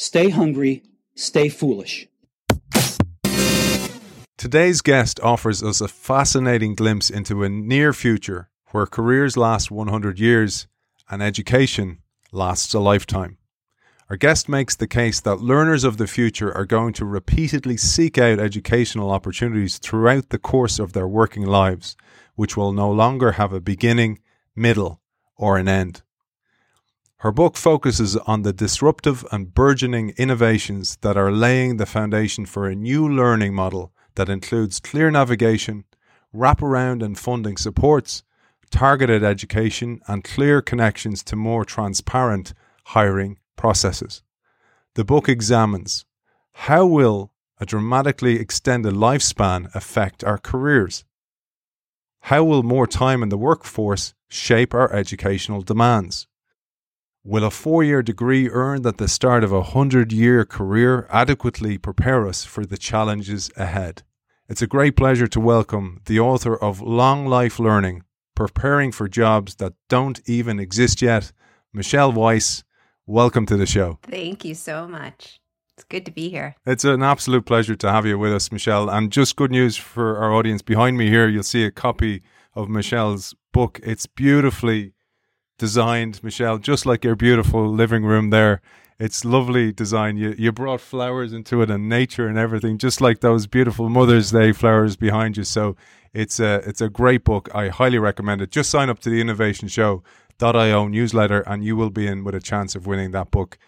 Stay hungry, stay foolish. Today's guest offers us a fascinating glimpse into a near future where careers last 100 years and education lasts a lifetime. Our guest makes the case that learners of the future are going to repeatedly seek out educational opportunities throughout the course of their working lives, which will no longer have a beginning, middle, or an end. Her book focuses on the disruptive and burgeoning innovations that are laying the foundation for a new learning model that includes clear navigation, wraparound and funding supports, targeted education, and clear connections to more transparent hiring processes. The book examines how will a dramatically extended lifespan affect our careers? How will more time in the workforce shape our educational demands? Will a four year degree earned at the start of a hundred year career adequately prepare us for the challenges ahead? It's a great pleasure to welcome the author of Long Life Learning Preparing for Jobs That Don't Even Exist Yet, Michelle Weise. Welcome to the show. Thank you so much. It's good to be here. It's an absolute pleasure to have you with us, Michelle. And just good news for our audience. Behind me here, you'll see a copy of Michelle's book. It's beautifully designed, Michelle, just like your beautiful living room there. It's lovely design. You you brought flowers into it and nature and everything, just like those beautiful Mother's Day flowers behind you. So it's a it's a great book. I highly recommend it. Just sign up to the Innovation Show.io newsletter and you will be in with a chance of winning that book.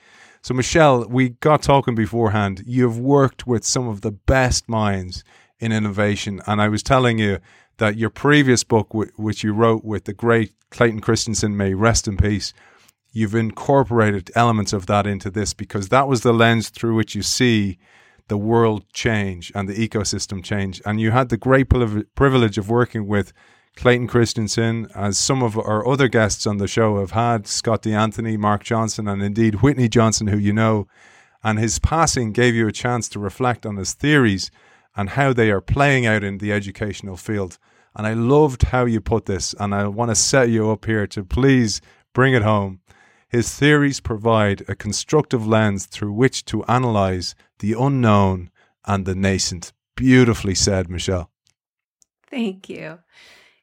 So Michelle, we got talking beforehand. You've worked with some of the best minds in innovation, and I was telling you that your previous book, which you wrote with the great Clayton Christensen, may rest in peace, you've incorporated elements of that into this because that was the lens through which you see the world change and the ecosystem change. And you had the great privilege of working with Clayton Christensen, as some of our other guests on the show have had Scott D. Anthony, Mark Johnson, and indeed Whitney Johnson, who you know. And his passing gave you a chance to reflect on his theories and how they are playing out in the educational field. And I loved how you put this, and I want to set you up here to please bring it home. His theories provide a constructive lens through which to analyze the unknown and the nascent. Beautifully said, Michelle. Thank you.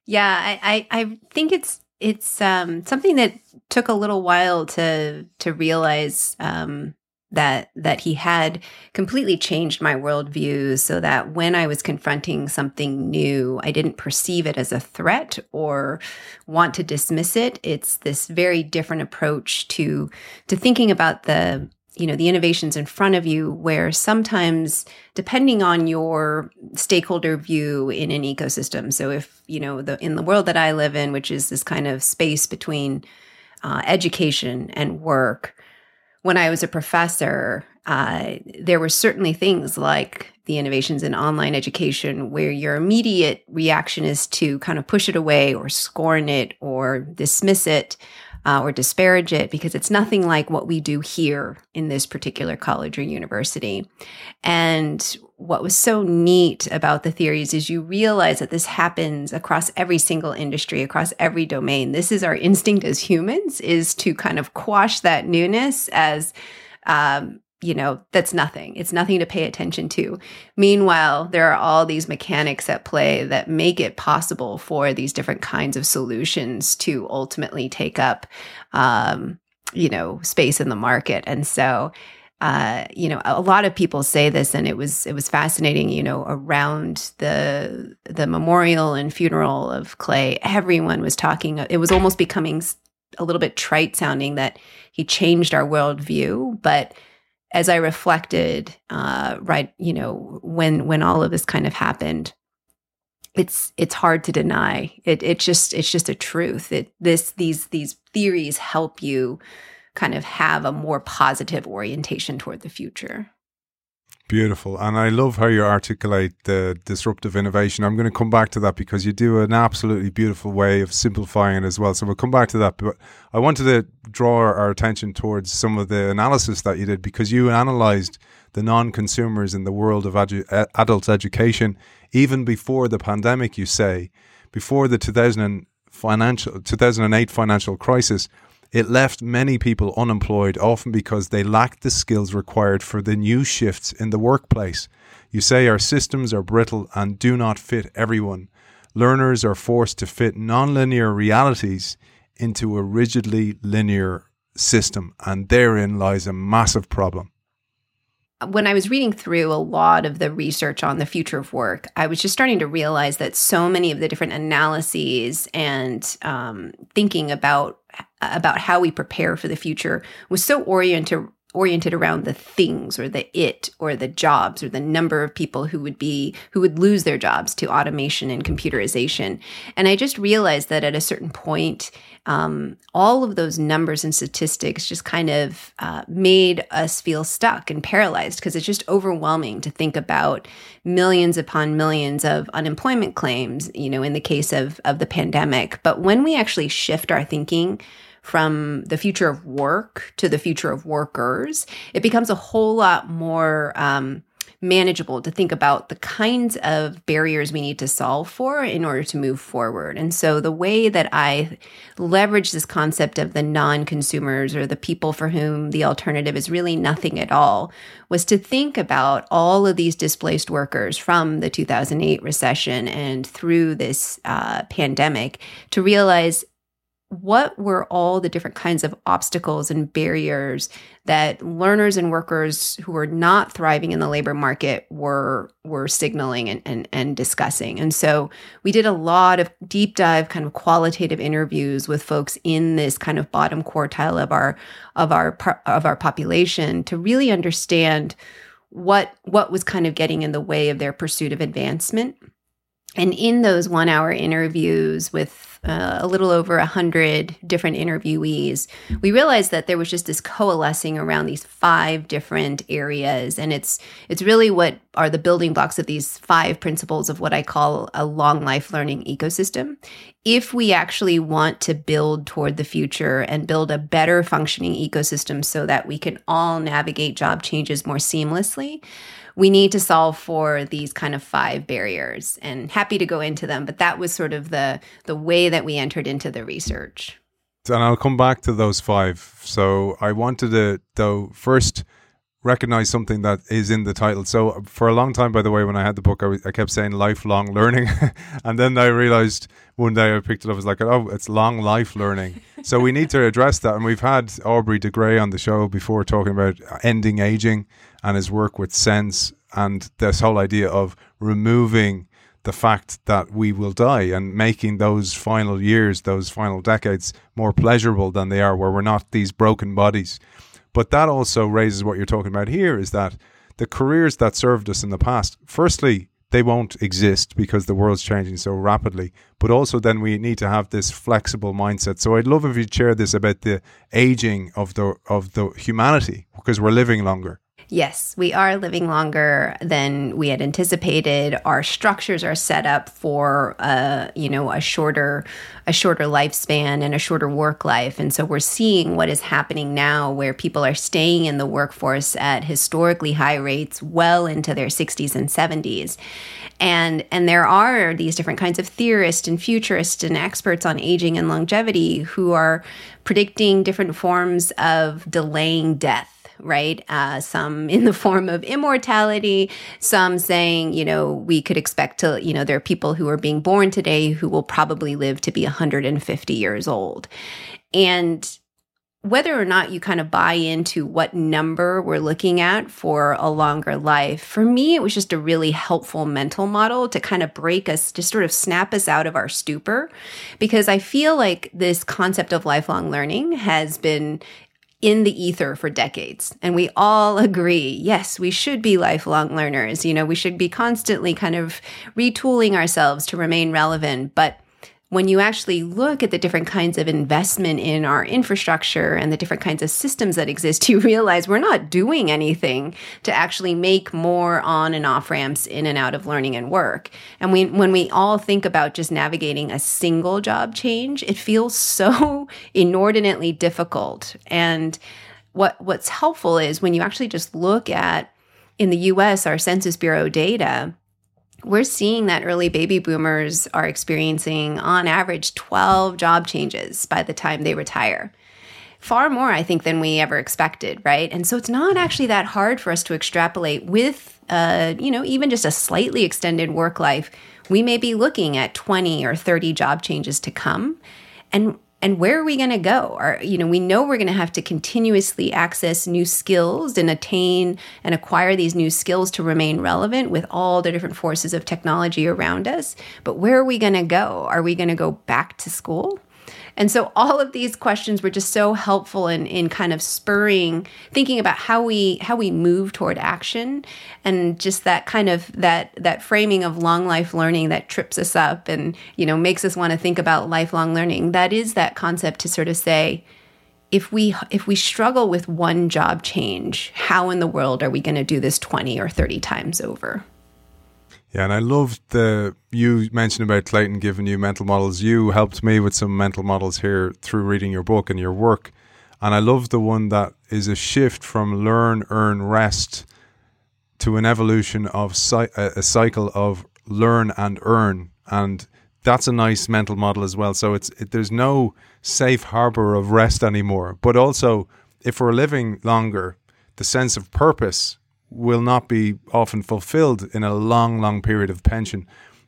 Yeah, I, I, I think it's it's um, something that took a little while to to realize um, that that he had completely changed my worldview so that when I was confronting something new, I didn't perceive it as a threat or want to dismiss it. It's this very different approach to to thinking about the you know the innovations in front of you where sometimes depending on your stakeholder view in an ecosystem so if you know the in the world that i live in which is this kind of space between uh, education and work when I was a professor, uh, there were certainly things like the innovations in online education where your immediate reaction is to kind of push it away or scorn it or dismiss it uh, or disparage it because it's nothing like what we do here in this particular college or university. And what was so neat about the theories is you realize that this happens across every single industry, across every domain. This is our instinct as humans is to kind of quash that newness as um, you know, that's nothing. It's nothing to pay attention to. Meanwhile, there are all these mechanics at play that make it possible for these different kinds of solutions to ultimately take up, um, you know, space in the market. And so uh, you know, a lot of people say this, and it was it was fascinating. You know, around the the memorial and funeral of Clay, everyone was talking. It was almost becoming a little bit trite sounding that he changed our worldview. But as I reflected, uh, right, you know, when when all of this kind of happened, it's it's hard to deny. It it just it's just a truth. It this these these theories help you kind of have a more positive orientation toward the future. Beautiful. And I love how you articulate the disruptive innovation. I'm going to come back to that because you do an absolutely beautiful way of simplifying it as well. So we'll come back to that. But I wanted to draw our attention towards some of the analysis that you did because you analyzed the non consumers in the world of adult education even before the pandemic, you say, before the 2000 financial, 2008 financial crisis It left many people unemployed, often because they lacked the skills required for the new shifts in the workplace. You say our systems are brittle and do not fit everyone. Learners are forced to fit nonlinear realities into a rigidly linear system, and therein lies a massive problem when I was reading through a lot of the research on the future of work, I was just starting to realize that so many of the different analyses and um, thinking about about how we prepare for the future was so oriented oriented around the things or the it or the jobs or the number of people who would be who would lose their jobs to automation and computerization. And i just realized that at a certain point um, all of those numbers and statistics just kind of uh, made us feel stuck and paralyzed because it's just overwhelming to think about millions upon millions of unemployment claims you know in the case of of the pandemic. But when we actually shift our thinking from the future of work to the future of workers, it becomes a whole lot more um, manageable to think about the kinds of barriers we need to solve for in order to move forward. And so the way that I leverage this concept of the non consumers or the people for whom the alternative is really nothing at all was to think about all of these displaced workers from the 2008 recession and through this uh, pandemic to realize what were all the different kinds of obstacles and barriers that learners and workers who were not thriving in the labor market were were signaling and, and, and discussing? And so we did a lot of deep dive kind of qualitative interviews with folks in this kind of bottom quartile of our of our of our population to really understand what what was kind of getting in the way of their pursuit of advancement. And in those one hour interviews with uh, a little over a hundred different interviewees, we realized that there was just this coalescing around these five different areas, and it's it's really what are the building blocks of these five principles of what I call a long life learning ecosystem. If we actually want to build toward the future and build a better functioning ecosystem so that we can all navigate job changes more seamlessly, we need to solve for these kind of five barriers and happy to go into them but that was sort of the the way that we entered into the research and I'll come back to those five so I wanted to though first recognize something that is in the title. So for a long time, by the way, when I had the book, I, I kept saying lifelong learning, and then I realized one day I picked it up. I was like, oh, it's long life learning. so we need to address that, and we've had Aubrey de Grey on the show before talking about ending aging, and his work with SENS and this whole idea of removing the fact that we will die and making those final years, those final decades more pleasurable than they are, where we're not these broken bodies. But that also raises what you're talking about here is that the careers that served us in the past, firstly, they won't exist because the world's changing so rapidly. But also, then we need to have this flexible mindset. So, I'd love if you'd share this about the aging of the of the humanity because we're living longer. Yes, we are living longer than we had anticipated. Our structures are set up for uh, you know, a shorter a shorter lifespan and a shorter work life. And so we're seeing what is happening now where people are staying in the workforce at historically high rates well into their 60s and 70s. And and there are these different kinds of theorists and futurists and experts on aging and longevity who are predicting different forms of delaying death right? Uh, some in the form of immortality, some saying, you know, we could expect to, you know, there are people who are being born today who will probably live to be 150 years old. And whether or not you kind of buy into what number we're looking at for a longer life, for me, it was just a really helpful mental model to kind of break us, to sort of snap us out of our stupor. Because I feel like this concept of lifelong learning has been in the ether for decades. And we all agree, yes, we should be lifelong learners. You know, we should be constantly kind of retooling ourselves to remain relevant. But when you actually look at the different kinds of investment in our infrastructure and the different kinds of systems that exist, you realize we're not doing anything to actually make more on and off ramps in and out of learning and work. And we, when we all think about just navigating a single job change, it feels so inordinately difficult. And what what's helpful is when you actually just look at in the US, our Census Bureau data, we're seeing that early baby boomers are experiencing on average 12 job changes by the time they retire. far more, I think, than we ever expected, right? And so it's not actually that hard for us to extrapolate with, uh, you know, even just a slightly extended work life. We may be looking at 20 or 30 job changes to come. And and where are we going to go? Are you know we know we're going to have to continuously access new skills and attain and acquire these new skills to remain relevant with all the different forces of technology around us. But where are we going to go? Are we going to go back to school and so all of these questions were just so helpful in, in kind of spurring thinking about how we how we move toward action and just that kind of that that framing of long life learning that trips us up and you know makes us want to think about lifelong learning. That is that concept to sort of say, if we if we struggle with one job change, how in the world are we going to do this 20 or 30 times over? Yeah, and I loved the you mentioned about Clayton giving you mental models. You helped me with some mental models here through reading your book and your work. And I love the one that is a shift from learn, earn, rest to an evolution of a cycle of learn and earn. And that's a nice mental model as well. So it's it, there's no safe harbor of rest anymore. But also, if we're living longer, the sense of purpose will not be often fulfilled in a long, long period of pension.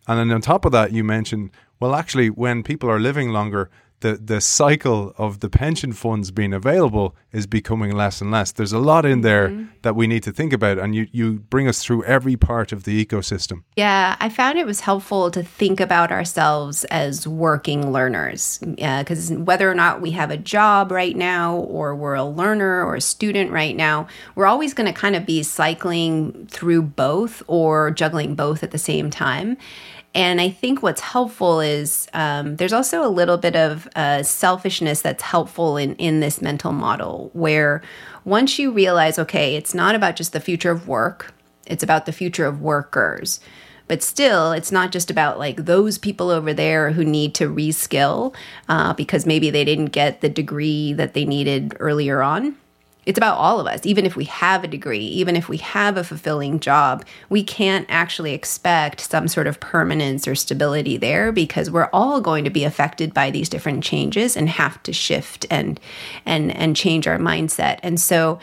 And then on top of that, you mentioned, well, actually, when people are living longer, the the cycle of the pension funds being available is becoming less and less. There's a lot in there mm-hmm. that we need to think about, and you you bring us through every part of the ecosystem. Yeah, I found it was helpful to think about ourselves as working learners, because whether or not we have a job right now, or we're a learner or a student right now, we're always going to kind of be cycling through both or juggling both at the same time. And I think what's helpful is um, there's also a little bit of uh, selfishness that's helpful in, in this mental model, where once you realize, okay, it's not about just the future of work, it's about the future of workers. But still, it's not just about like those people over there who need to reskill uh, because maybe they didn't get the degree that they needed earlier on it's about all of us. Even if we have a degree, even if we have a fulfilling job, we can't actually expect some sort of permanence or stability there because we're all going to be affected by these different changes and have to shift and and and change our mindset. And so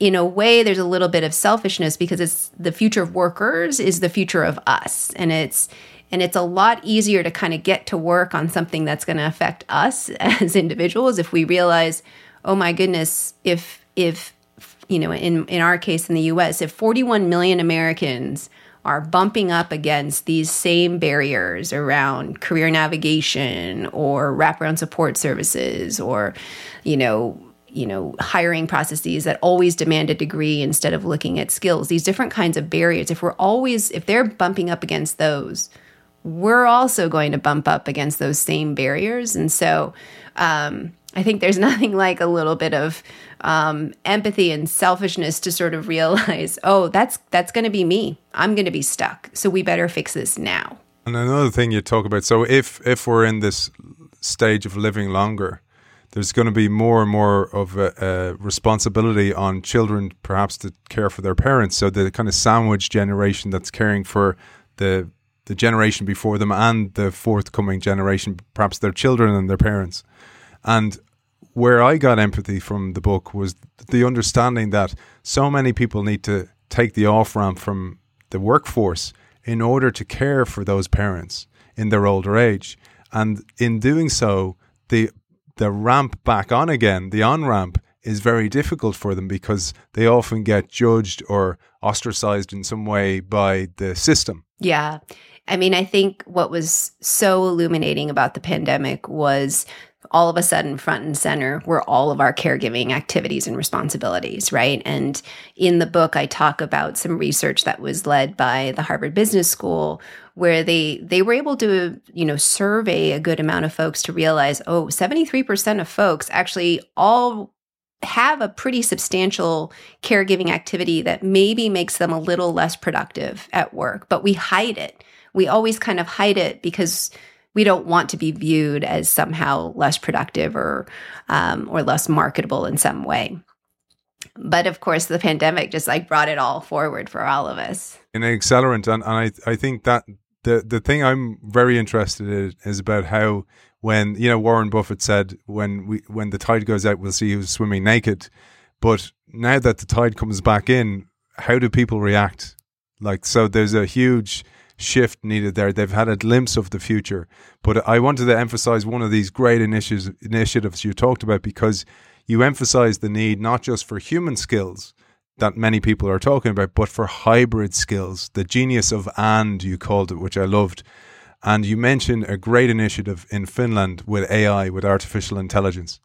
in a way there's a little bit of selfishness because it's the future of workers is the future of us and it's and it's a lot easier to kind of get to work on something that's going to affect us as individuals if we realize oh my goodness if if you know in in our case in the US if 41 million Americans are bumping up against these same barriers around career navigation or wraparound support services or you know you know hiring processes that always demand a degree instead of looking at skills these different kinds of barriers if we're always if they're bumping up against those we're also going to bump up against those same barriers. And so um, I think there's nothing like a little bit of um, empathy and selfishness to sort of realize, oh, that's that's going to be me. I'm going to be stuck. So we better fix this now. And another thing you talk about, so if if we're in this stage of living longer, there's going to be more and more of a, a, responsibility on children, perhaps to care for their parents. So the kind of sandwich generation that's caring for the the generation before them and the forthcoming generation, perhaps their children and their parents. And where I got empathy from the book was the understanding that so many people need to take the off ramp from the workforce in order to care for those parents in their older age. And in doing so, the the ramp back on again, the on ramp, is very difficult for them because they often get judged or ostracized in some way by the system. Yeah. I mean, I think what was so illuminating about the pandemic was all of a sudden front and center were all of our caregiving activities and responsibilities, right? And in the book I talk about some research that was led by the Harvard Business School where they they were able to, you know, survey a good amount of folks to realize, oh, 73% of folks actually all have a pretty substantial caregiving activity that maybe makes them a little less productive at work, but we hide it. We always kind of hide it because we don't want to be viewed as somehow less productive or um, or less marketable in some way. But of course, the pandemic just like brought it all forward for all of us. An accelerant, and, and I I think that the the thing I'm very interested in is about how when you know Warren Buffett said when we when the tide goes out, we'll see who's swimming naked. But now that the tide comes back in, how do people react? Like so, there's a huge shift needed there. They've had a glimpse of the future, but I wanted to emphasize one of these great initiatives you talked about because you emphasize the need not just for human skills that many people are talking about, but for hybrid skills. The genius of and you called it, which I loved. And you mentioned a great initiative in Finland with AI, with artificial intelligence.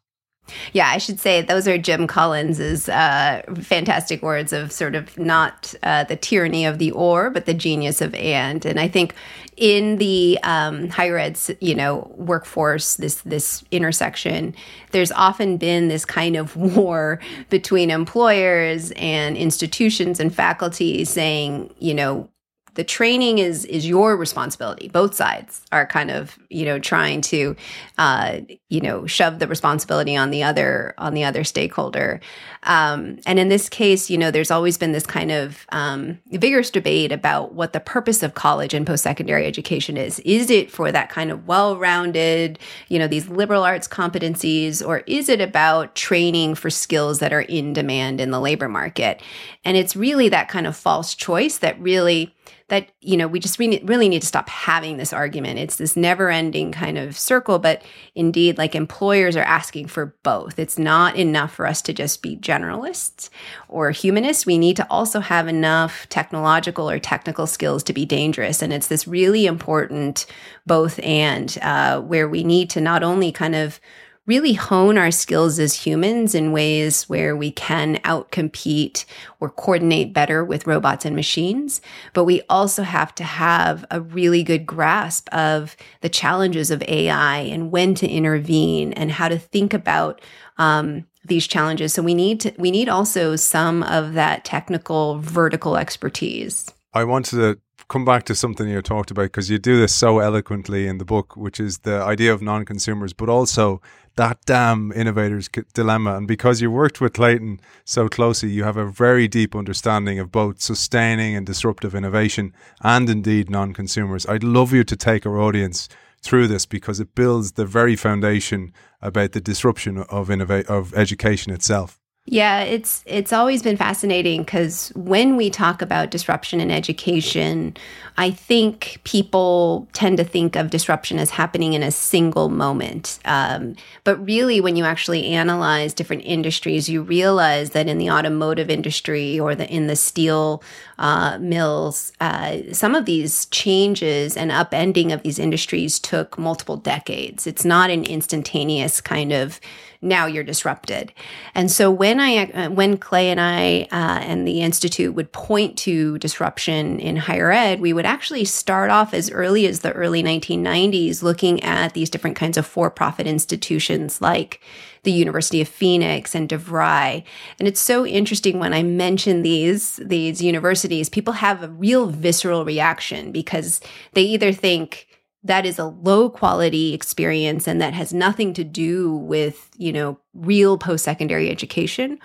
Yeah, I should say those are Jim Collins's uh, fantastic words of sort of not uh, the tyranny of the or, but the genius of and. And I think in the um, higher ed, you know, workforce, this this intersection, there's often been this kind of war between employers and institutions and faculty saying, you know, the training is is your responsibility. Both sides are kind of you know trying to uh, you know shove the responsibility on the other on the other stakeholder. Um, and in this case, you know, there's always been this kind of um, vigorous debate about what the purpose of college and post secondary education is. Is it for that kind of well rounded, you know, these liberal arts competencies, or is it about training for skills that are in demand in the labor market? And it's really that kind of false choice that really that you know we just re- really need to stop having this argument. It's this never ending kind of circle but indeed like employers are asking for both. It's not enough for us to just be generalists or humanists. We need to also have enough technological or technical skills to be dangerous. And it's this really important both and uh, where we need to not only kind of really hone our skills as humans in ways where we can outcompete or coordinate better with robots and machines. But we also have to have a really good grasp of the challenges of AI and when to intervene and how to think about um, these challenges. So we need to, we need also some of that technical vertical expertise. I wanted to come back to something you talked about because you do this so eloquently in the book, which is the idea of non-consumers, but also that damn innovator's dilemma. And because you worked with Clayton so closely, you have a very deep understanding of both sustaining and disruptive innovation and indeed non consumers. I'd love you to take our audience through this because it builds the very foundation about the disruption of innova- of education itself. Yeah, it's it's always been fascinating because when we talk about disruption in education, I think people tend to think of disruption as happening in a single moment. Um, but really, when you actually analyze different industries, you realize that in the automotive industry or the in the steel uh, mills, uh, some of these changes and upending of these industries took multiple decades. It's not an instantaneous kind of now you're disrupted. And so when I uh, when Clay and I uh, and the institute would point to disruption in higher ed, we would actually start off as early as the early 1990s, looking at these different kinds of for-profit institutions like the University of Phoenix and DeVry. And it's so interesting when I mention these these universities, people have a real visceral reaction because they either think that is a low quality experience and that has nothing to do with, you know, real post secondary education.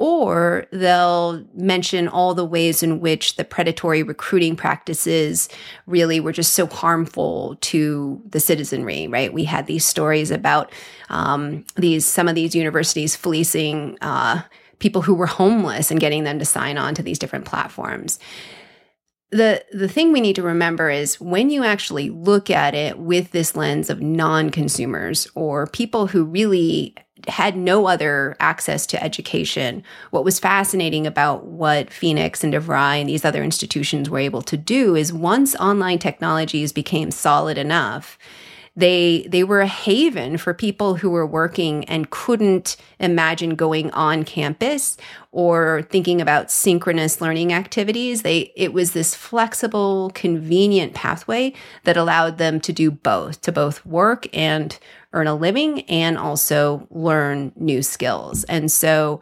Or they'll mention all the ways in which the predatory recruiting practices really were just so harmful to the citizenry, right? We had these stories about um, these, some of these universities fleecing uh, people who were homeless and getting them to sign on to these different platforms the the thing we need to remember is when you actually look at it with this lens of non-consumers or people who really had no other access to education. What was fascinating about what Phoenix and DeVry and these other institutions were able to do is once online technologies became solid enough, they they were a haven for people who were working and couldn't imagine going on campus or thinking about synchronous learning activities. They it was this flexible convenient pathway that allowed them to do both to both work and earn a living and also learn new skills. And so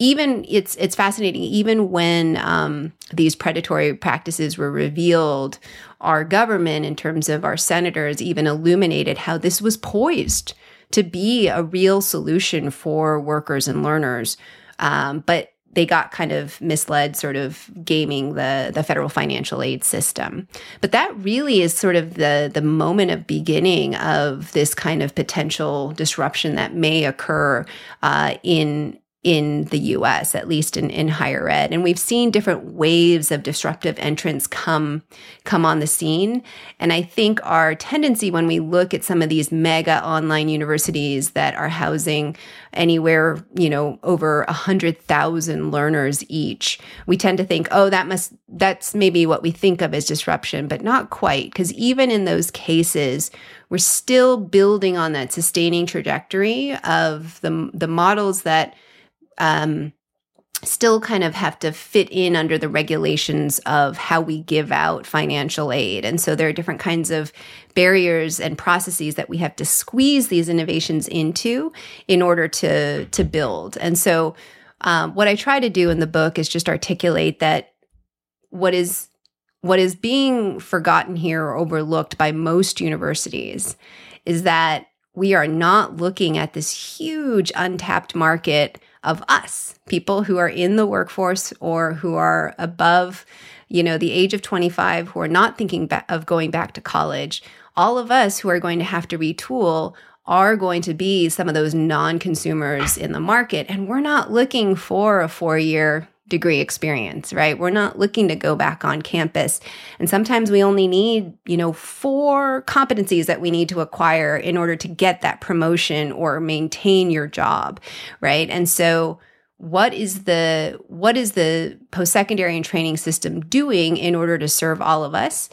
even it's it's fascinating even when um, these predatory practices were revealed our government in terms of our senators even illuminated how this was poised to be a real solution for workers and learners um, but they got kind of misled, sort of gaming the the federal financial aid system. But that really is sort of the the moment of beginning of this kind of potential disruption that may occur uh, in in the US, at least in, in higher ed. And we've seen different waves of disruptive entrants come, come on the scene. And I think our tendency when we look at some of these mega online universities that are housing anywhere, you know, over a hundred thousand learners each, we tend to think, oh, that must, that's maybe what we think of as disruption, but not quite. Because even in those cases, we're still building on that sustaining trajectory of the, the models that um, still kind of have to fit in under the regulations of how we give out financial aid. And so there are different kinds of barriers and processes that we have to squeeze these innovations into in order to to build. And so um, what I try to do in the book is just articulate that what is what is being forgotten here or overlooked by most universities is that we are not looking at this huge untapped market of us, people who are in the workforce or who are above, you know, the age of 25 who are not thinking ba- of going back to college. All of us who are going to have to retool are going to be some of those non-consumers in the market and we're not looking for a 4-year degree experience, right? We're not looking to go back on campus. And sometimes we only need, you know, four competencies that we need to acquire in order to get that promotion or maintain your job, right? And so what is the what is the post-secondary and training system doing in order to serve all of us?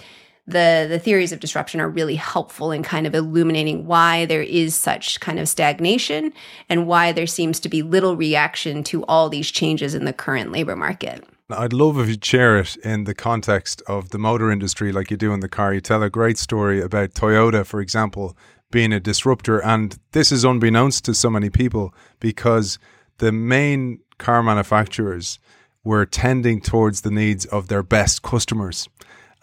The the theories of disruption are really helpful in kind of illuminating why there is such kind of stagnation and why there seems to be little reaction to all these changes in the current labor market. I'd love if you'd share it in the context of the motor industry, like you do in the car. You tell a great story about Toyota, for example, being a disruptor. And this is unbeknownst to so many people because the main car manufacturers were tending towards the needs of their best customers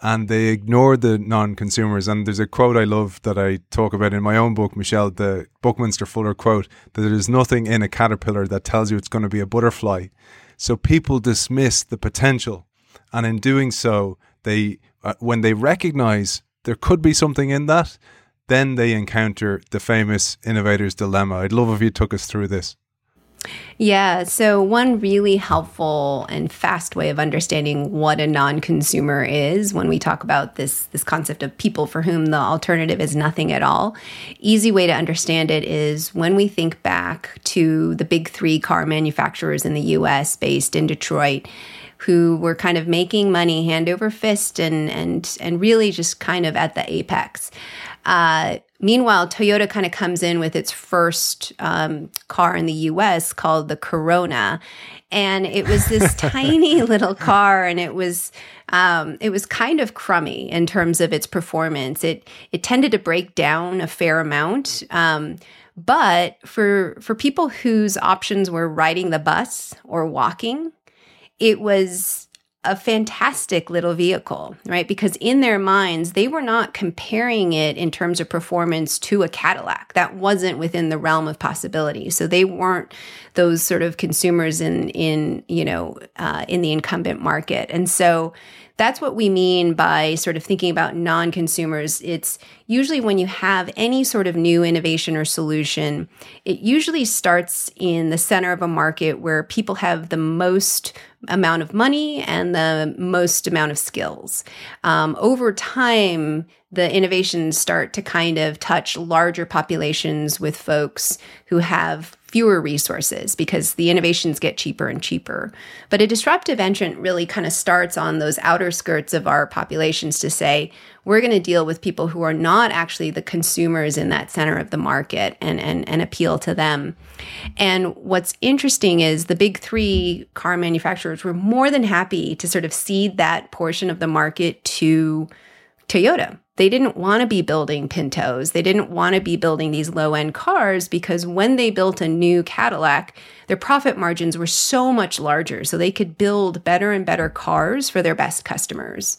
and they ignore the non-consumers. And there's a quote I love that I talk about in my own book, Michelle, the Buckminster Fuller quote, that there's nothing in a caterpillar that tells you it's going to be a butterfly. So people dismiss the potential, and in doing so, they uh, when they recognize there could be something in that, then they encounter the famous innovator's dilemma. I'd love if you took us through this. Yeah. So, one really helpful and fast way of understanding what a non consumer is when we talk about this, this concept of people for whom the alternative is nothing at all, easy way to understand it is when we think back to the big three car manufacturers in the US based in Detroit who were kind of making money hand over fist and and and really just kind of at the apex. Uh, meanwhile, Toyota kind of comes in with its first um, car in the US called the Corona. And it was this tiny little car, and it was um, it was kind of crummy in terms of its performance. It it tended to break down a fair amount, um, but for for people whose options were riding the bus or walking, it was a fantastic little vehicle, right? Because in their minds, they were not comparing it in terms of performance to a Cadillac. That wasn't within the realm of possibility. So they weren't those sort of consumers in in you know uh, in the incumbent market, and so that's what we mean by sort of thinking about non consumers. It's usually when you have any sort of new innovation or solution, it usually starts in the center of a market where people have the most amount of money and the most amount of skills. Um, over time, the innovations start to kind of touch larger populations with folks who have fewer resources because the innovations get cheaper and cheaper. But a disruptive entrant really kind of starts on those outer skirts of our populations to say, we're going to deal with people who are not actually the consumers in that center of the market and, and, and appeal to them. And what's interesting is the big three car manufacturers were more than happy to sort of cede that portion of the market to Toyota they didn't want to be building Pintos. They didn't want to be building these low end cars because when they built a new Cadillac, their profit margins were so much larger. So they could build better and better cars for their best customers.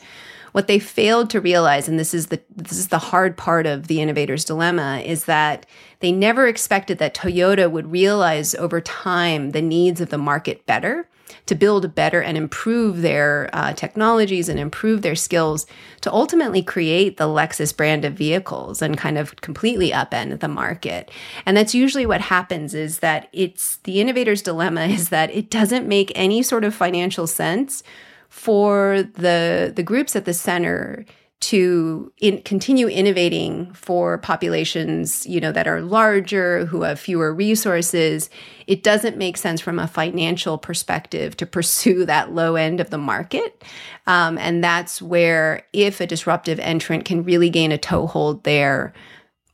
What they failed to realize, and this is the this is the hard part of the innovator's dilemma, is that they never expected that Toyota would realize over time the needs of the market better to build better and improve their uh, technologies and improve their skills to ultimately create the Lexus brand of vehicles and kind of completely upend the market. And that's usually what happens is that it's the innovator's dilemma is that it doesn't make any sort of financial sense for the the groups at the center to in, continue innovating for populations you know that are larger who have fewer resources. It doesn't make sense from a financial perspective to pursue that low end of the market. Um, and that's where if a disruptive entrant can really gain a toehold there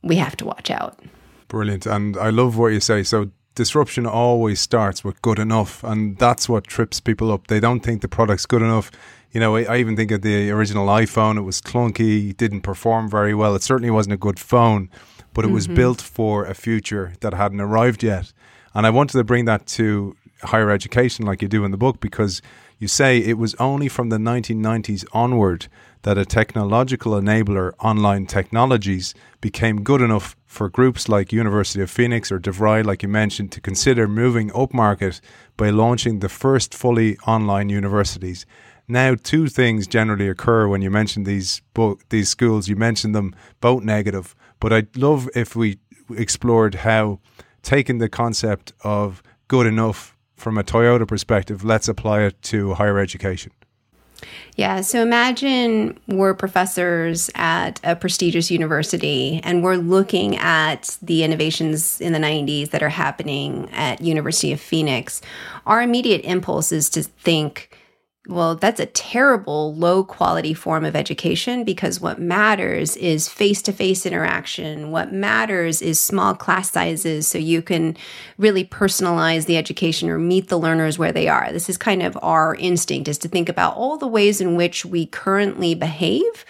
we have to watch out. Brilliant. And i love what you say. So disruption always starts with good enough. And that's what trips people up. They don't think the product's good enough you know, I, I, even think of the original iPhone. It was clunky, didn't perform very well. It certainly wasn't a good phone, but it mm-hmm. was built for a future that hadn't arrived yet. And I wanted to bring that to higher education, like you do in the book, because you say it was only from the 1990s onward that a technological enabler, online technologies, became good enough for groups like University of Phoenix or DeVry, like you mentioned, to consider moving upmarket by launching the first fully online universities. Now, two things generally occur when you mention these these schools. You mention them both negative, but I'd love if we explored how taking the concept of good enough from a Toyota perspective, let's apply it to higher education. Yeah, so imagine we're professors at a prestigious university and we're looking at the innovations in the 90s that are happening at University of Phoenix. Our immediate impulse is to think well, that's a terrible low quality form of education because what matters is face to face interaction. What matters is small class sizes so you can really personalize the education or meet the learners where they are. This is kind of our instinct is to think about all the ways in which we currently behave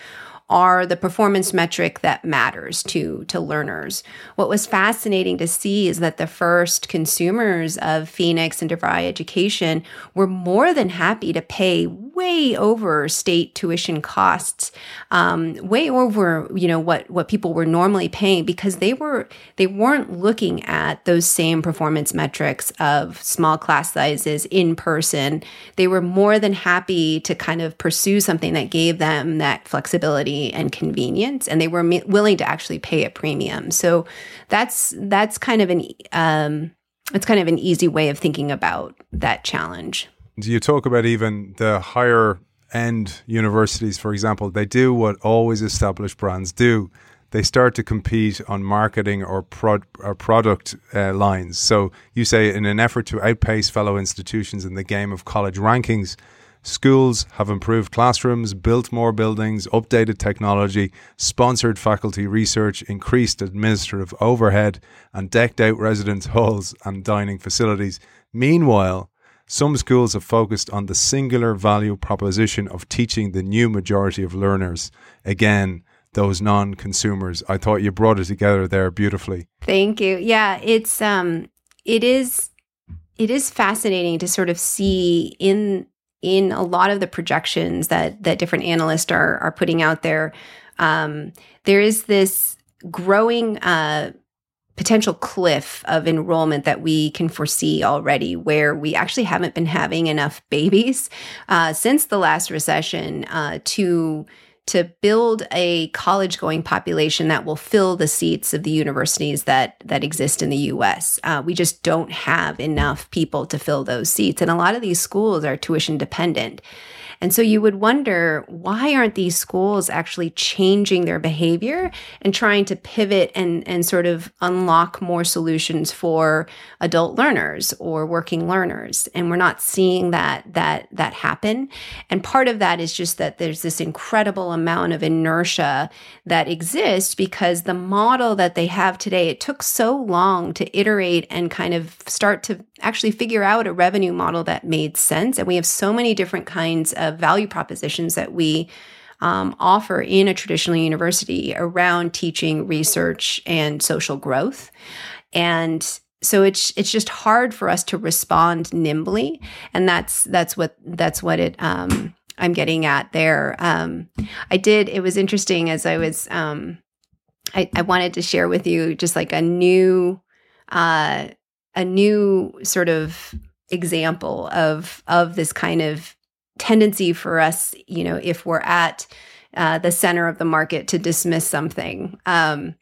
are the performance metric that matters to to learners. What was fascinating to see is that the first consumers of Phoenix and DeVry education were more than happy to pay way over state tuition costs, um, way over you know what what people were normally paying because they were they weren't looking at those same performance metrics of small class sizes in person. They were more than happy to kind of pursue something that gave them that flexibility and convenience, and they were m- willing to actually pay a premium. So that's that's kind of an um, it's kind of an easy way of thinking about that challenge. You talk about even the higher end universities, for example? They do what always established brands do they start to compete on marketing or, or product uh, lines. So you say, in an effort to outpace fellow institutions in the game of college rankings, Schools have improved classrooms, built more buildings, updated technology, sponsored faculty research, increased administrative overhead, and decked out residence halls and dining facilities. Meanwhile, some schools have focused on the singular value proposition of teaching the new majority of learners. Again, those non-consumers. I thought you brought it together there beautifully. Thank you. Yeah, it's um it is it is fascinating to sort of see in in a lot of the projections that that different analysts are are putting out there, um, there is this growing uh, potential cliff of enrollment that we can foresee already, where we actually haven't been having enough babies uh, since the last recession uh, to to build a college going population that will fill the seats of the universities that that exist in the US. Uh, we just don't have enough people to fill those seats. And a lot of these schools are tuition dependent. And so you would wonder why aren't these schools actually changing their behavior and trying to pivot and, and sort of unlock more solutions for adult learners or working learners? And we're not seeing that that that happen. And part of that is just that there's this incredible amount of inertia that exists because the model that they have today, it took so long to iterate and kind of start to actually figure out a revenue model that made sense. And we have so many different kinds of value propositions that we um, offer in a traditional university around teaching, research, and social growth. And so it's it's just hard for us to respond nimbly, and that's that's what that's what it um, I'm getting at there. Um, I did. It was interesting as I was. Um, I, I wanted to share with you just like a new, uh, a new sort of example of of this kind of tendency for us, you know, if we're at uh, the center of the market to dismiss something. Um,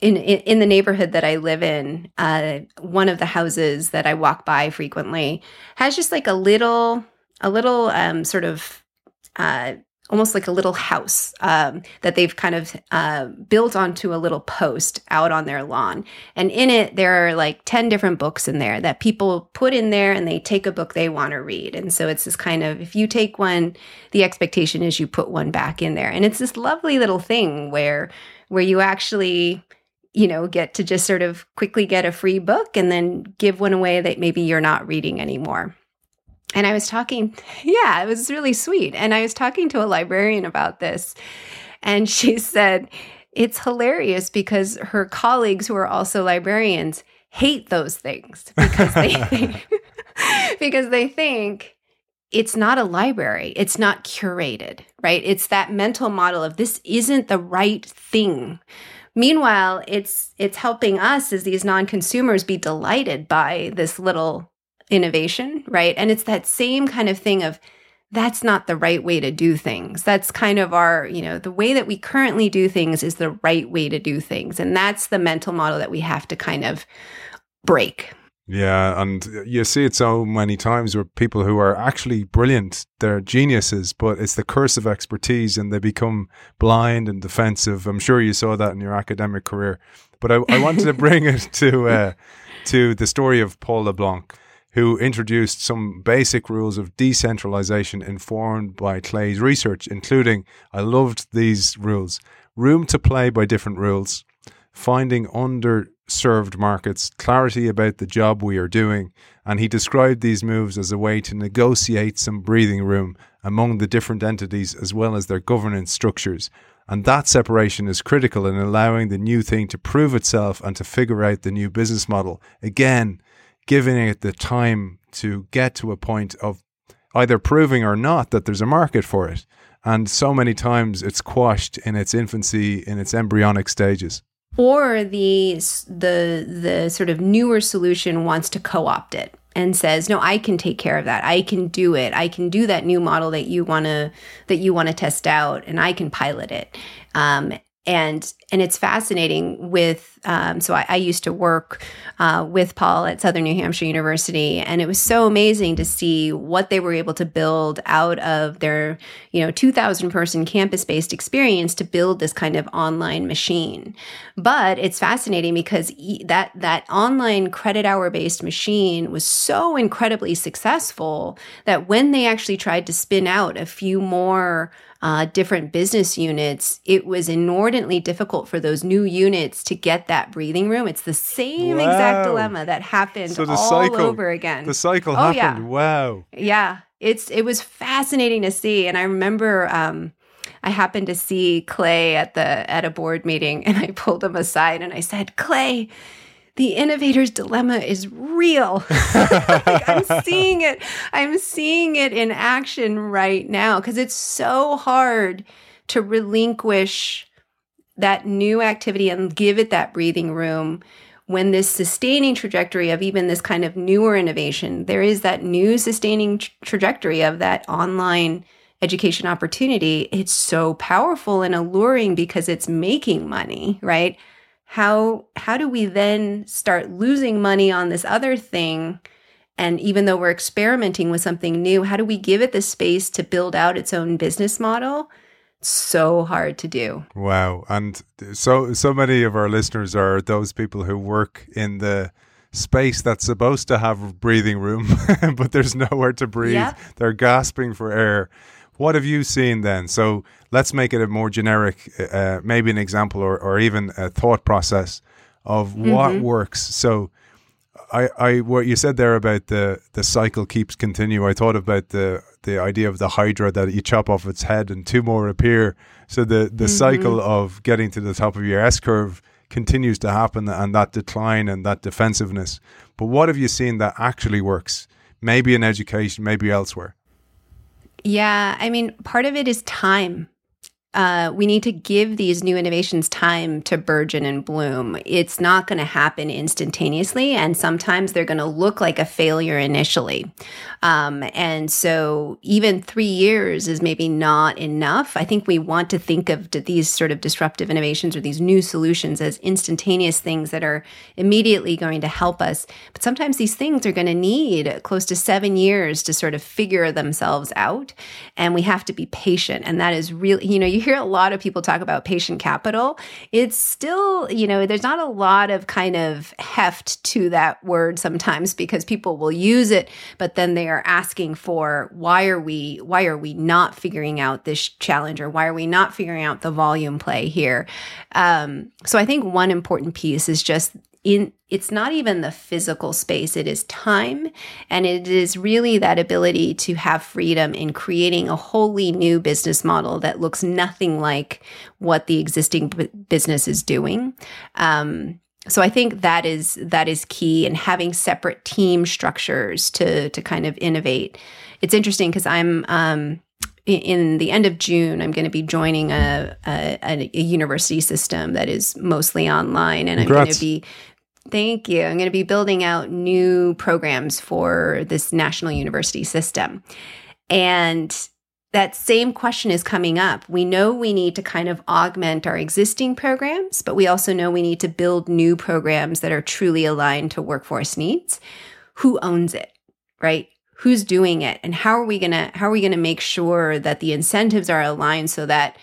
in, in, in the neighborhood that I live in, uh, one of the houses that I walk by frequently has just like a little a little um, sort of uh, almost like a little house um, that they've kind of uh, built onto a little post out on their lawn. And in it, there are like 10 different books in there that people put in there and they take a book they want to read. And so it's this kind of, if you take one, the expectation is you put one back in there. And it's this lovely little thing where, where you actually, you know, get to just sort of quickly get a free book and then give one away that maybe you're not reading anymore and I was talking, yeah, it was really sweet. And I was talking to a librarian about this, and she said it's hilarious because her colleagues who are also librarians hate those things because they think, because they think it's not a library, it's not curated, right? It's that mental model of this isn't the right thing. Meanwhile, it's it's helping us as these non-consumers be delighted by this little innovation, right? And it's that same kind of thing of that's not the right way to do things. That's kind of our, you know, the way that we currently do things is the right way to do things. And that's the mental model that we have to kind of break. Yeah, and you see it so many times where people who are actually brilliant, they're geniuses, but it's the curse of expertise and they become blind and defensive. I'm sure you saw that in your academic career. But I, I wanted to bring it to uh, to the story of Paul LeBlanc who introduced some basic rules of decentralization informed by Clay's research, including, I loved these rules room to play by different rules, finding underserved markets, clarity about the job we are doing. And he described these moves as a way to negotiate some breathing room among the different entities as well as their governance structures. And that separation is critical in allowing the new thing to prove itself and to figure out the new business model. Again, giving it the time to get to a point of either proving or not that there's a market for it. And so many times it's quashed in its infancy, in its embryonic stages. Or the the the sort of newer solution wants to co-opt it and says, "No, I can take care of that. I can do it. I can do that new model that you want to that you want to test out, and I can pilot it." Um, and and it's fascinating with um, so I, I, used to work uh, with paul at southern new hampshire university and it was so amazing to see what they were able to build out of their you know 2000 person campus based experience to build this kind of online machine. But it's fascinating because that that online credit hour based machine was so incredibly successful that when they actually tried to spin out a few more uh, different business units, it was inordinately difficult for those new units to get that breathing room. It's the same wow. exact dilemma that happened so all cycle, over again. The cycle oh, happened. Yeah. Wow. Yeah, it's it was fascinating to see, and I remember. Um, I happened to see Clay at the at a board meeting and I pulled him aside and I said, "Clay, the innovator's dilemma is real. like, I'm seeing it. I'm seeing it in action right now because it's so hard to relinquish that new activity and give it that breathing room when this sustaining trajectory of even this kind of newer innovation, there is that new sustaining tra- trajectory of that online education opportunity. It's so powerful and alluring because it's making money, right? How how do we then start losing money on this other thing? And even though we're experimenting with something new how do we give it the space to build out its own business model? So hard to do. Wow. And so so many of our listeners are those people who work in the space that's supposed to have breathing room but there's nowhere to breathe. Yep. they're gasping for air what have you seen then? So let's make it a more generic, uh, maybe an example or, or even a thought process of what mm-hmm. works. So I, I, what you said there about the the cycle keeps continue. I thought about the the idea of the hydra that you chop off its head and two more appear. So the the mm-hmm. cycle of getting to the top of your S curve continues to happen, and that decline and that defensiveness. But what have you seen that actually works? Maybe in education, maybe elsewhere. Yeah, I mean, part of it is time. Uh, we need to give these new innovations time to burgeon and bloom. It's not going to happen instantaneously, and sometimes they're going to look like a failure initially. Um, and so, even three years is maybe not enough. I think we want to think of these sort of disruptive innovations or these new solutions as instantaneous things that are immediately going to help us. But sometimes these things are going to need close to seven years to sort of figure themselves out, and we have to be patient. And that is really, you know, you hear a lot of people talk about patient capital. It's still, you know, there's not a lot of kind of heft to that word sometimes because people will use it, but then they are asking for why are we why are we not figuring out this challenge or why are we not figuring out the volume play here? Um, so I think one important piece is just in it's not even the physical space it is time and it is really that ability to have freedom in creating a wholly new business model that looks nothing like what the existing b- business is doing. Um, so i think that is that is key and having separate team structures to to kind of innovate. It's interesting because i'm um, in the end of June, I'm going to be joining a, a, a, university system that is mostly online, and I'm going to be Thank you. I'm going to be building out new programs for this national university system. And that same question is coming up. We know we need to kind of augment our existing programs, but we also know we need to build new programs that are truly aligned to workforce needs. Who owns it, right? Who's doing it? And how are we going to how are we going to make sure that the incentives are aligned so that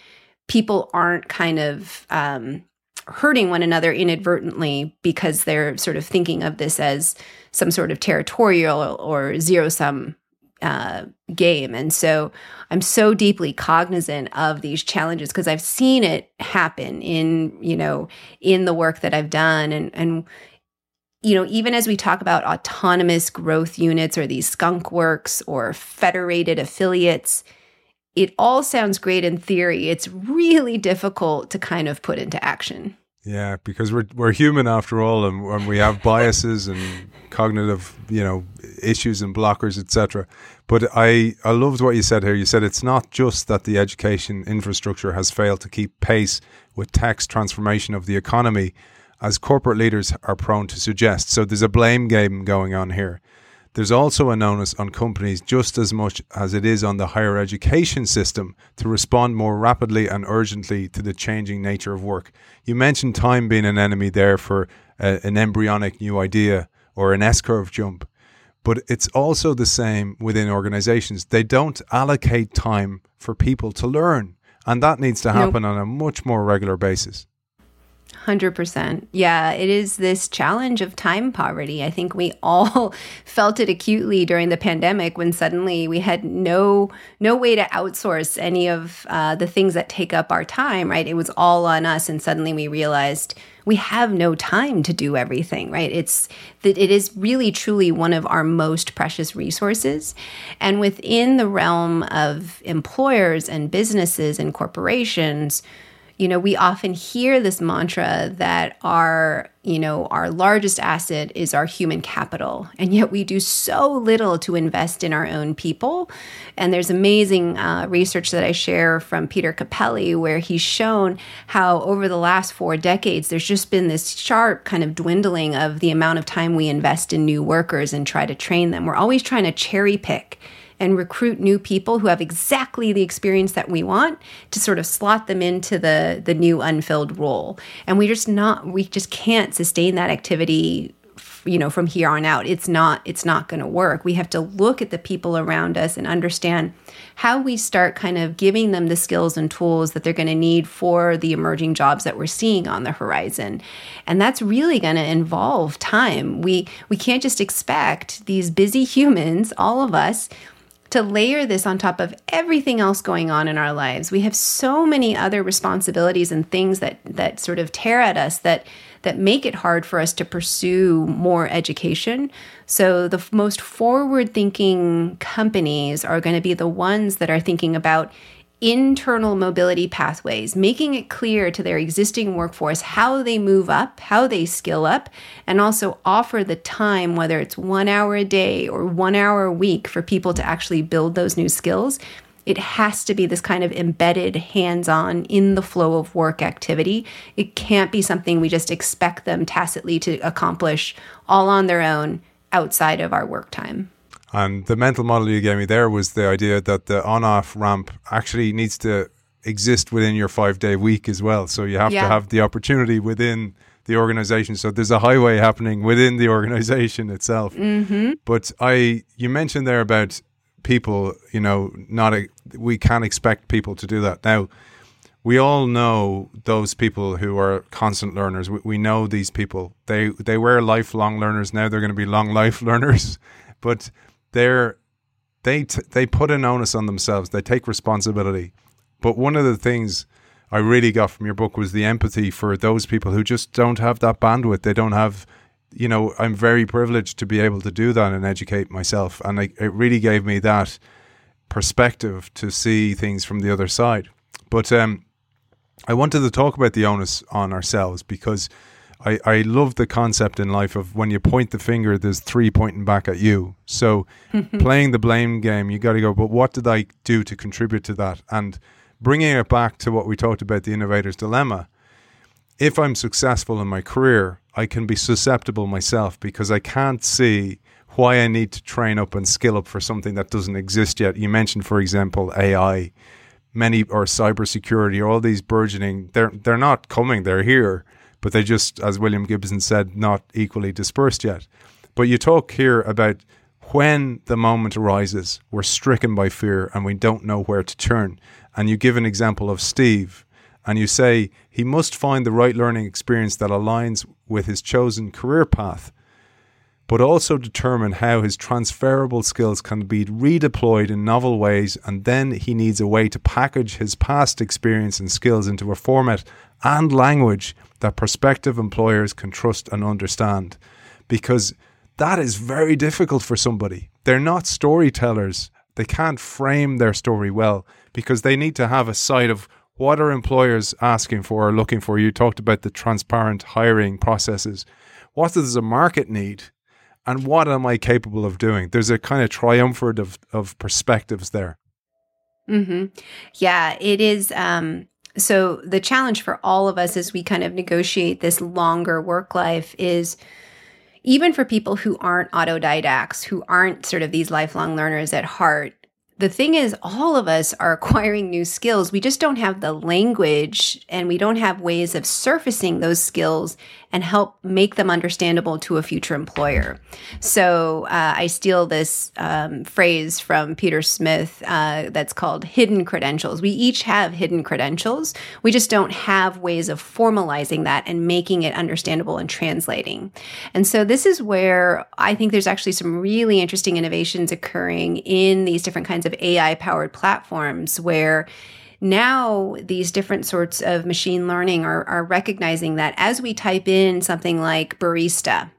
people aren't kind of um, hurting one another inadvertently because they're sort of thinking of this as some sort of territorial or zero sum uh, game. And so I'm so deeply cognizant of these challenges because I've seen it happen in, you know, in the work that I've done. And, and, you know, even as we talk about autonomous growth units or these skunk works or federated affiliates, it all sounds great in theory. It's really difficult to kind of put into action. Yeah, because we're we're human after all, and, and we have biases and cognitive, you know, issues and blockers, etc. But I I loved what you said here. You said it's not just that the education infrastructure has failed to keep pace with tech's transformation of the economy, as corporate leaders are prone to suggest. So there's a blame game going on here. There's also an onus on companies just as much as it is on the higher education system to respond more rapidly and urgently to the changing nature of work. You mentioned time being an enemy there for a, an embryonic new idea or an S curve jump, but it's also the same within organizations. They don't allocate time for people to learn, and that needs to happen nope. on a much more regular basis. 100%. Yeah, it is this challenge of time poverty. I think we all felt it acutely during the pandemic when suddenly we had no no way to outsource any of uh, the things that take up our time, right? It was all on us and suddenly we realized we have no time to do everything, right? It's that it is really truly one of our most precious resources. And within the realm of employers and businesses and corporations, you know, we often hear this mantra that our, you know, our largest asset is our human capital. And yet we do so little to invest in our own people. And there's amazing uh, research that I share from Peter Cappelli, where he's shown how over the last four decades, there's just been this sharp kind of dwindling of the amount of time we invest in new workers and try to train them. We're always trying to cherry pick and recruit new people who have exactly the experience that we want to sort of slot them into the the new unfilled role. And we just not we just can't sustain that activity you know from here on out. It's not it's not going to work. We have to look at the people around us and understand how we start kind of giving them the skills and tools that they're going to need for the emerging jobs that we're seeing on the horizon. And that's really going to involve time. We we can't just expect these busy humans all of us to layer this on top of everything else going on in our lives. We have so many other responsibilities and things that that sort of tear at us that that make it hard for us to pursue more education. So the most forward-thinking companies are going to be the ones that are thinking about internal mobility pathways, making it clear to their existing workforce how they move up, how they skill up, and also offer the time, whether it's one hour a day or one hour a week, for people to actually build those new skills. it has to be this kind of embedded, hands on, in the flow of work activity. It can't be something we just expect them tacitly to accomplish all on their own outside of our work time. And the mental model you gave me there was the idea that the on off ramp actually needs to exist within your five day week as well. So you have yeah. to have the opportunity within the organization. So there's a highway happening within the organization itself. Mm-hmm. But I, you mentioned there about people, you know, not a, we can't expect people to do that. Now, we all know those people who are constant learners. We, we know these people. They they were lifelong learners. Now they're going to be long life learners, but they're they t- they put an onus on themselves. They take responsibility. But one of the things I really got from your book was the empathy for those people who just don't have that bandwidth. They don't have you know, I'm very privileged to be able to do that and educate myself. And I, it really gave me that perspective to see things from the other side. But um, I wanted to talk about the onus on ourselves because I, I love the concept in life of when you point the finger, there's three pointing back at you. So playing the blame game, you got to go, but what did I do to contribute to that? And bringing it back to what we talked about, the innovator's dilemma. If I'm successful in my career, I can be susceptible myself because I can't see why I need to train up and skill up for something that doesn't exist yet. You mentioned, for example, AI, many or cybersecurity, all these burgeoning. They're they're not coming; they're here, but they just, as William Gibson said, not equally dispersed yet. But you talk here about when the moment arises, we're stricken by fear and we don't know where to turn. And you give an example of Steve and you say he must find the right learning experience that aligns with his chosen career path, but also determine how his transferable skills can be redeployed in novel ways, and then he needs a way to package his past experience and skills into a format and language that prospective employers can trust and understand. Because that is very difficult for somebody. They're not storytellers. They can't frame their story well because they need to have a sight of what are employers asking for or looking for? You talked about the transparent hiring processes. What does a market need? And what am I capable of doing? There's a kind of triumvirate of, of perspectives there. Mm-hmm. Yeah, it is. Um, so the challenge for all of us as we kind of negotiate this longer work life is even for people who aren't autodidacts, who aren't sort of these lifelong learners at heart, the thing is, all of us are acquiring new skills. We just don't have the language and we don't have ways of surfacing those skills and help make them understandable to a future employer. So uh, I steal this um, phrase from Peter Smith uh, that's called hidden credentials. We each have hidden credentials. We just don't have ways of formalizing that and making it understandable and translating. And so this is where I think there's actually some really interesting innovations occurring in these different kinds of AI powered platforms where now these different sorts of machine learning are, are recognizing that as we type in something like barista,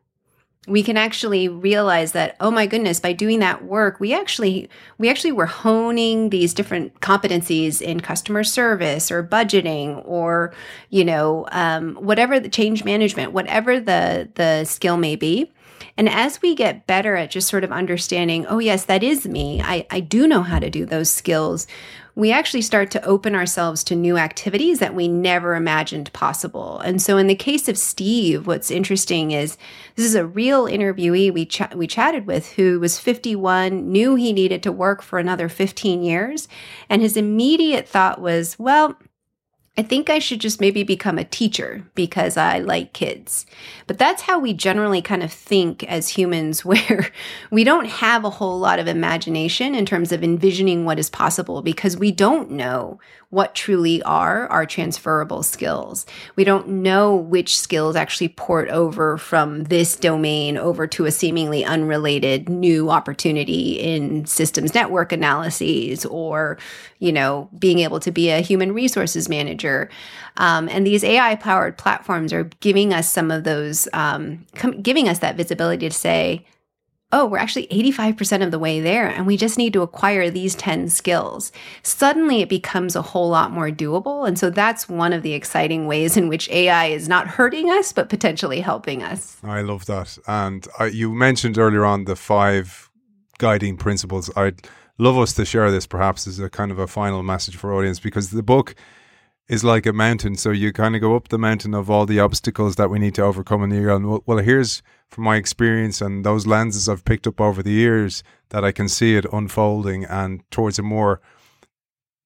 we can actually realize that oh my goodness by doing that work we actually we actually were honing these different competencies in customer service or budgeting or you know um, whatever the change management whatever the the skill may be and as we get better at just sort of understanding oh yes that is me i, I do know how to do those skills we actually start to open ourselves to new activities that we never imagined possible. And so, in the case of Steve, what's interesting is this is a real interviewee we ch- we chatted with who was 51, knew he needed to work for another 15 years, and his immediate thought was, well. I think I should just maybe become a teacher because I like kids. But that's how we generally kind of think as humans, where we don't have a whole lot of imagination in terms of envisioning what is possible because we don't know what truly are our transferable skills. We don't know which skills actually port over from this domain over to a seemingly unrelated new opportunity in systems network analyses or, you know, being able to be a human resources manager. Um, and these AI powered platforms are giving us some of those, um, com- giving us that visibility to say, oh, we're actually 85% of the way there and we just need to acquire these 10 skills. Suddenly it becomes a whole lot more doable. And so that's one of the exciting ways in which AI is not hurting us, but potentially helping us. I love that. And uh, you mentioned earlier on the five guiding principles. I'd love us to share this perhaps as a kind of a final message for audience because the book is like a mountain. So you kind of go up the mountain of all the obstacles that we need to overcome in the year. And well, here's from my experience and those lenses I've picked up over the years that I can see it unfolding and towards a more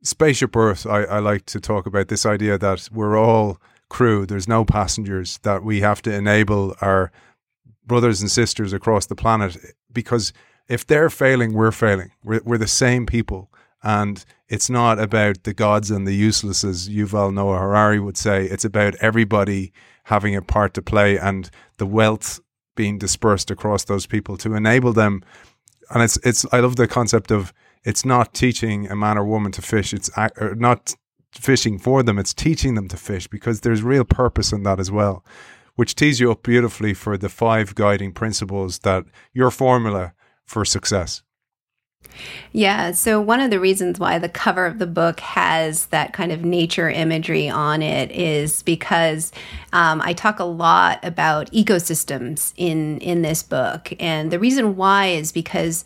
spaceship Earth. I, I like to talk about this idea that we're all crew. There's no passengers. That we have to enable our brothers and sisters across the planet because if they're failing, we're failing. We're, we're the same people. And it's not about the gods and the useless, as Yuval Noah Harari would say. It's about everybody having a part to play and the wealth being dispersed across those people to enable them. And it's it's I love the concept of it's not teaching a man or woman to fish. It's er, not fishing for them. It's teaching them to fish because there's real purpose in that as well, which tees you up beautifully for the five guiding principles that your formula for success. Yeah. So, one of the reasons why the cover of the book has that kind of nature imagery on it is because um, I talk a lot about ecosystems in, in this book. And the reason why is because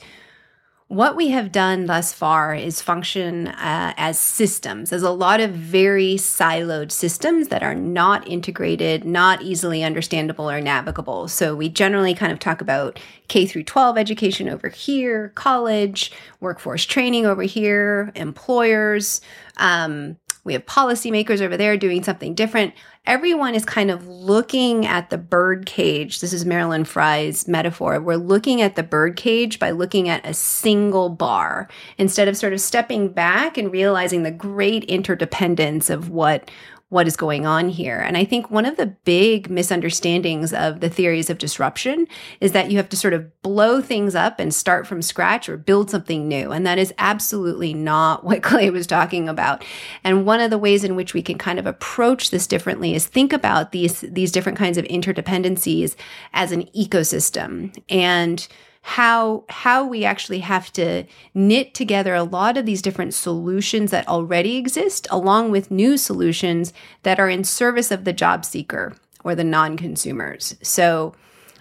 what we have done thus far is function uh, as systems, as a lot of very siloed systems that are not integrated, not easily understandable or navigable. So we generally kind of talk about K through 12 education over here, college, workforce training over here, employers, um, we have policymakers over there doing something different. Everyone is kind of looking at the bird cage. This is Marilyn Frye's metaphor. We're looking at the bird cage by looking at a single bar instead of sort of stepping back and realizing the great interdependence of what what is going on here. And I think one of the big misunderstandings of the theories of disruption is that you have to sort of blow things up and start from scratch or build something new. And that is absolutely not what Clay was talking about. And one of the ways in which we can kind of approach this differently is think about these, these different kinds of interdependencies as an ecosystem. And how how we actually have to knit together a lot of these different solutions that already exist along with new solutions that are in service of the job seeker or the non-consumers. So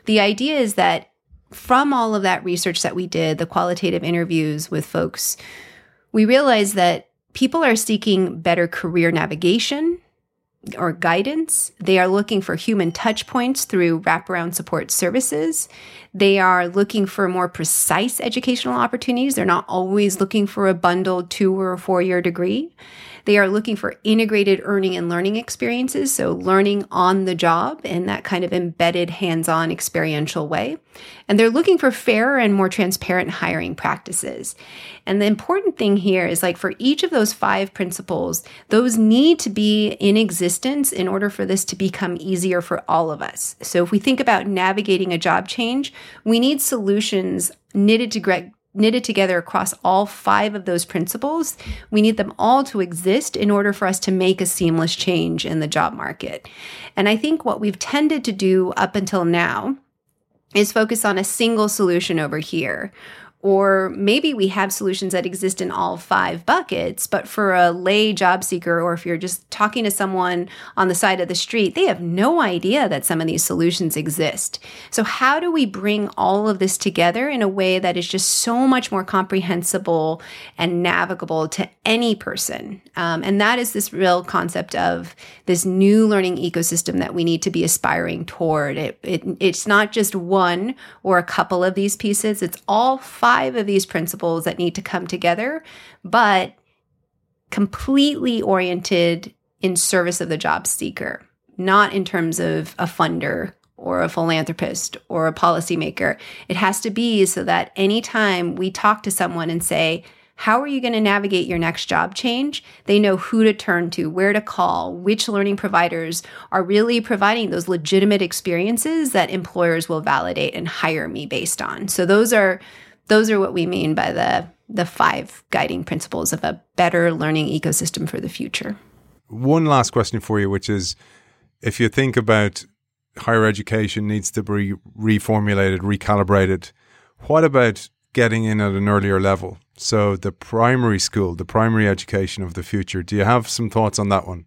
the idea is that from all of that research that we did, the qualitative interviews with folks, we realized that people are seeking better career navigation, or guidance. They are looking for human touch points through wraparound support services. They are looking for more precise educational opportunities. They're not always looking for a bundled two or four year degree. They are looking for integrated earning and learning experiences, so learning on the job in that kind of embedded, hands on, experiential way. And they're looking for fairer and more transparent hiring practices. And the important thing here is like for each of those five principles, those need to be in existence in order for this to become easier for all of us. So if we think about navigating a job change, we need solutions knitted to knitted together across all five of those principles. We need them all to exist in order for us to make a seamless change in the job market. And I think what we've tended to do up until now is focus on a single solution over here or maybe we have solutions that exist in all five buckets, but for a lay job seeker, or if you're just talking to someone on the side of the street, they have no idea that some of these solutions exist. So, how do we bring all of this together in a way that is just so much more comprehensible and navigable to any person? Um, and that is this real concept of this new learning ecosystem that we need to be aspiring toward. It, it, it's not just one or a couple of these pieces, it's all five five of these principles that need to come together, but completely oriented in service of the job seeker, not in terms of a funder or a philanthropist or a policymaker. It has to be so that anytime we talk to someone and say, how are you going to navigate your next job change? They know who to turn to, where to call, which learning providers are really providing those legitimate experiences that employers will validate and hire me based on. So those are those are what we mean by the the five guiding principles of a better learning ecosystem for the future. One last question for you, which is if you think about higher education needs to be reformulated, recalibrated, what about getting in at an earlier level? So the primary school, the primary education of the future. Do you have some thoughts on that one?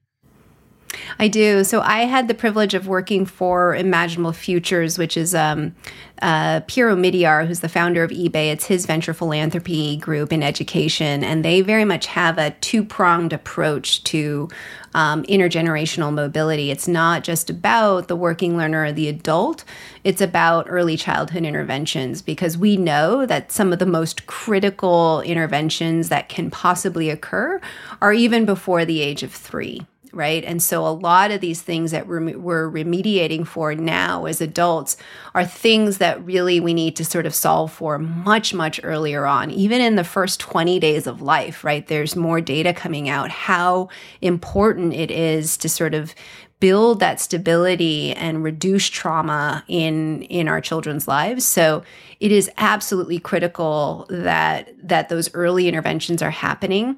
I do. So I had the privilege of working for Imaginable Futures, which is um, uh, Pierre Omidyar, who's the founder of eBay. It's his venture philanthropy group in education, and they very much have a two pronged approach to um, intergenerational mobility. It's not just about the working learner or the adult, it's about early childhood interventions because we know that some of the most critical interventions that can possibly occur are even before the age of three right? And so a lot of these things that we're, remediating for now as adults are things that really we need to sort of solve for much, much earlier on, even in the first 20 days of life, right? There's more data coming out how important it is to sort of build that stability and reduce trauma in in our children's lives so it is absolutely critical that that those early interventions are happening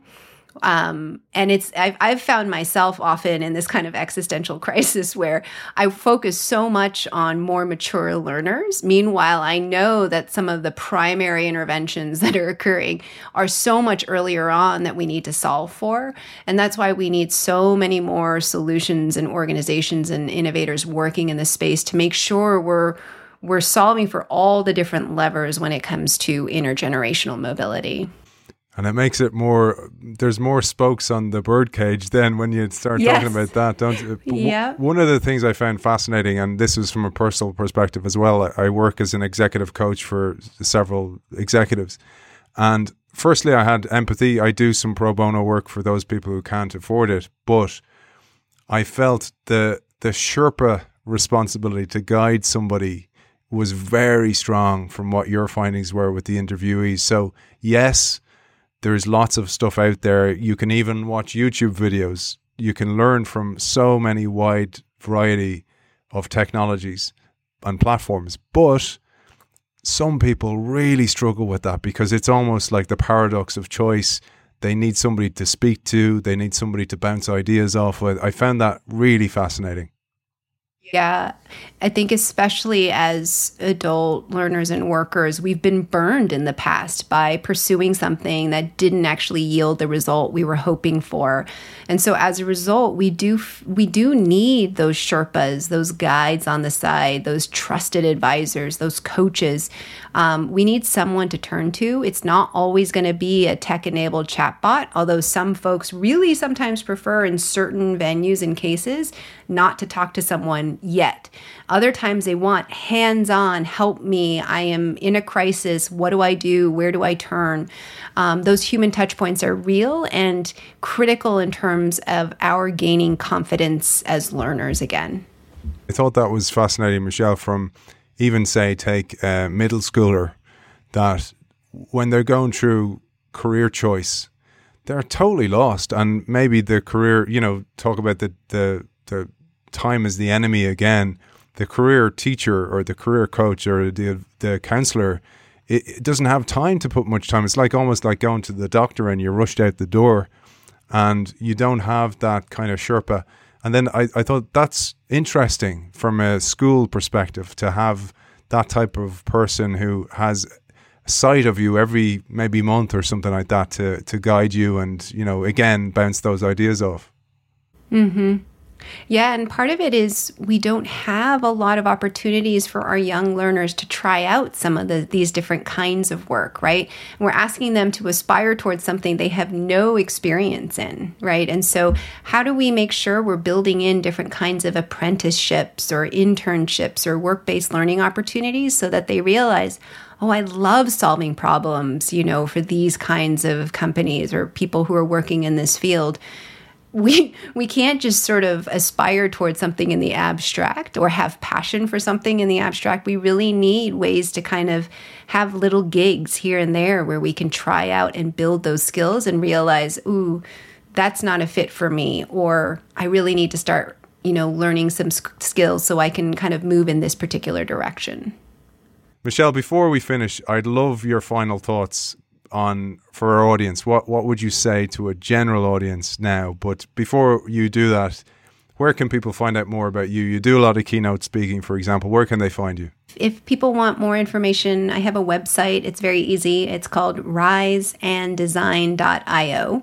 um, and it's I've, I've found myself often in this kind of existential crisis where I focus so much on more mature learners. Meanwhile, I know that some of the primary interventions that are occurring are so much earlier on that we need to solve for, and that's why we need so many more solutions and organizations and innovators working in this space to make sure we're we're solving for all the different levers when it comes to intergenerational mobility and it makes it more there's more spokes on the birdcage then when you start yes. talking about that don't you? Yeah one of the things i found fascinating and this is from a personal perspective as well i work as an executive coach for several executives. And firstly i had empathy. I do some pro bono work for those people who can't afford it but i felt the the sherpa responsibility to guide somebody was very strong from what your findings were with the interviewees. So yes there's lots of stuff out there. You can even watch YouTube videos. You can learn from so many wide variety of technologies and platforms. But some people really struggle with that because it's almost like the paradox of choice. They need somebody to speak to, they need somebody to bounce ideas off with. I found that really fascinating. Yeah. I think, especially as adult learners and workers, we've been burned in the past by pursuing something that didn't actually yield the result we were hoping for. And so, as a result, we do we do need those Sherpas, those guides on the side, those trusted advisors, those coaches. Um, we need someone to turn to. It's not always going to be a tech-enabled chatbot, although some folks really sometimes prefer in certain venues and cases not to talk to someone yet. Other times they want hands on, help me. I am in a crisis. What do I do? Where do I turn? Um, those human touch points are real and critical in terms of our gaining confidence as learners again. I thought that was fascinating, Michelle, from even say, take a middle schooler that when they're going through career choice, they're totally lost. And maybe the career, you know, talk about the, the, the time is the enemy again. The career teacher or the career coach or the the counselor, it, it doesn't have time to put much time. It's like almost like going to the doctor and you're rushed out the door, and you don't have that kind of Sherpa. And then I, I thought that's interesting from a school perspective to have that type of person who has sight of you every maybe month or something like that to to guide you and you know again bounce those ideas off. Mm-hmm. Yeah, and part of it is we don't have a lot of opportunities for our young learners to try out some of the, these different kinds of work, right? And we're asking them to aspire towards something they have no experience in, right? And so, how do we make sure we're building in different kinds of apprenticeships or internships or work based learning opportunities so that they realize, oh, I love solving problems, you know, for these kinds of companies or people who are working in this field we we can't just sort of aspire towards something in the abstract or have passion for something in the abstract. We really need ways to kind of have little gigs here and there where we can try out and build those skills and realize ooh that's not a fit for me or i really need to start you know learning some skills so i can kind of move in this particular direction. Michelle before we finish i'd love your final thoughts on for our audience, what what would you say to a general audience now? But before you do that, where can people find out more about you? You do a lot of keynote speaking, for example. Where can they find you? If people want more information, I have a website. It's very easy. It's called riseanddesign.io.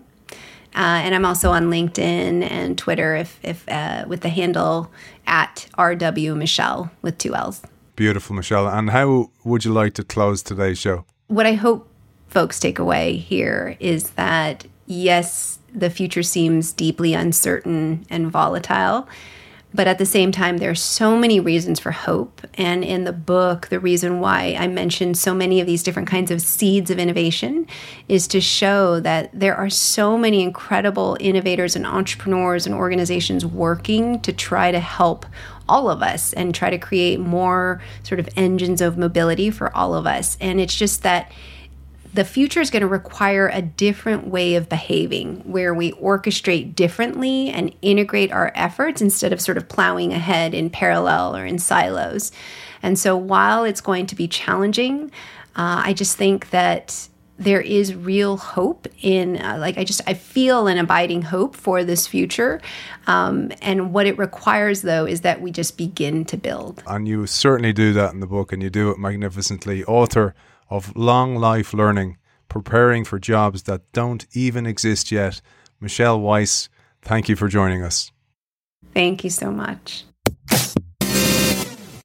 Uh, and I'm also on LinkedIn and Twitter if, if uh, with the handle at RW Michelle with two L's. Beautiful, Michelle. And how would you like to close today's show? What I hope folks take away here is that yes, the future seems deeply uncertain and volatile. But at the same time, there are so many reasons for hope. And in the book, the reason why I mentioned so many of these different kinds of seeds of innovation is to show that there are so many incredible innovators and entrepreneurs and organizations working to try to help all of us and try to create more sort of engines of mobility for all of us. And it's just that the future is going to require a different way of behaving where we orchestrate differently and integrate our efforts instead of sort of plowing ahead in parallel or in silos. And so while it's going to be challenging, uh, I just think that there is real hope in uh, like i just i feel an abiding hope for this future. Um, and what it requires though is that we just begin to build. And you certainly do that in the book and you do it magnificently. Author of long life learning, preparing for jobs that don't even exist yet. Michelle Weise, thank you for joining us. Thank you so much.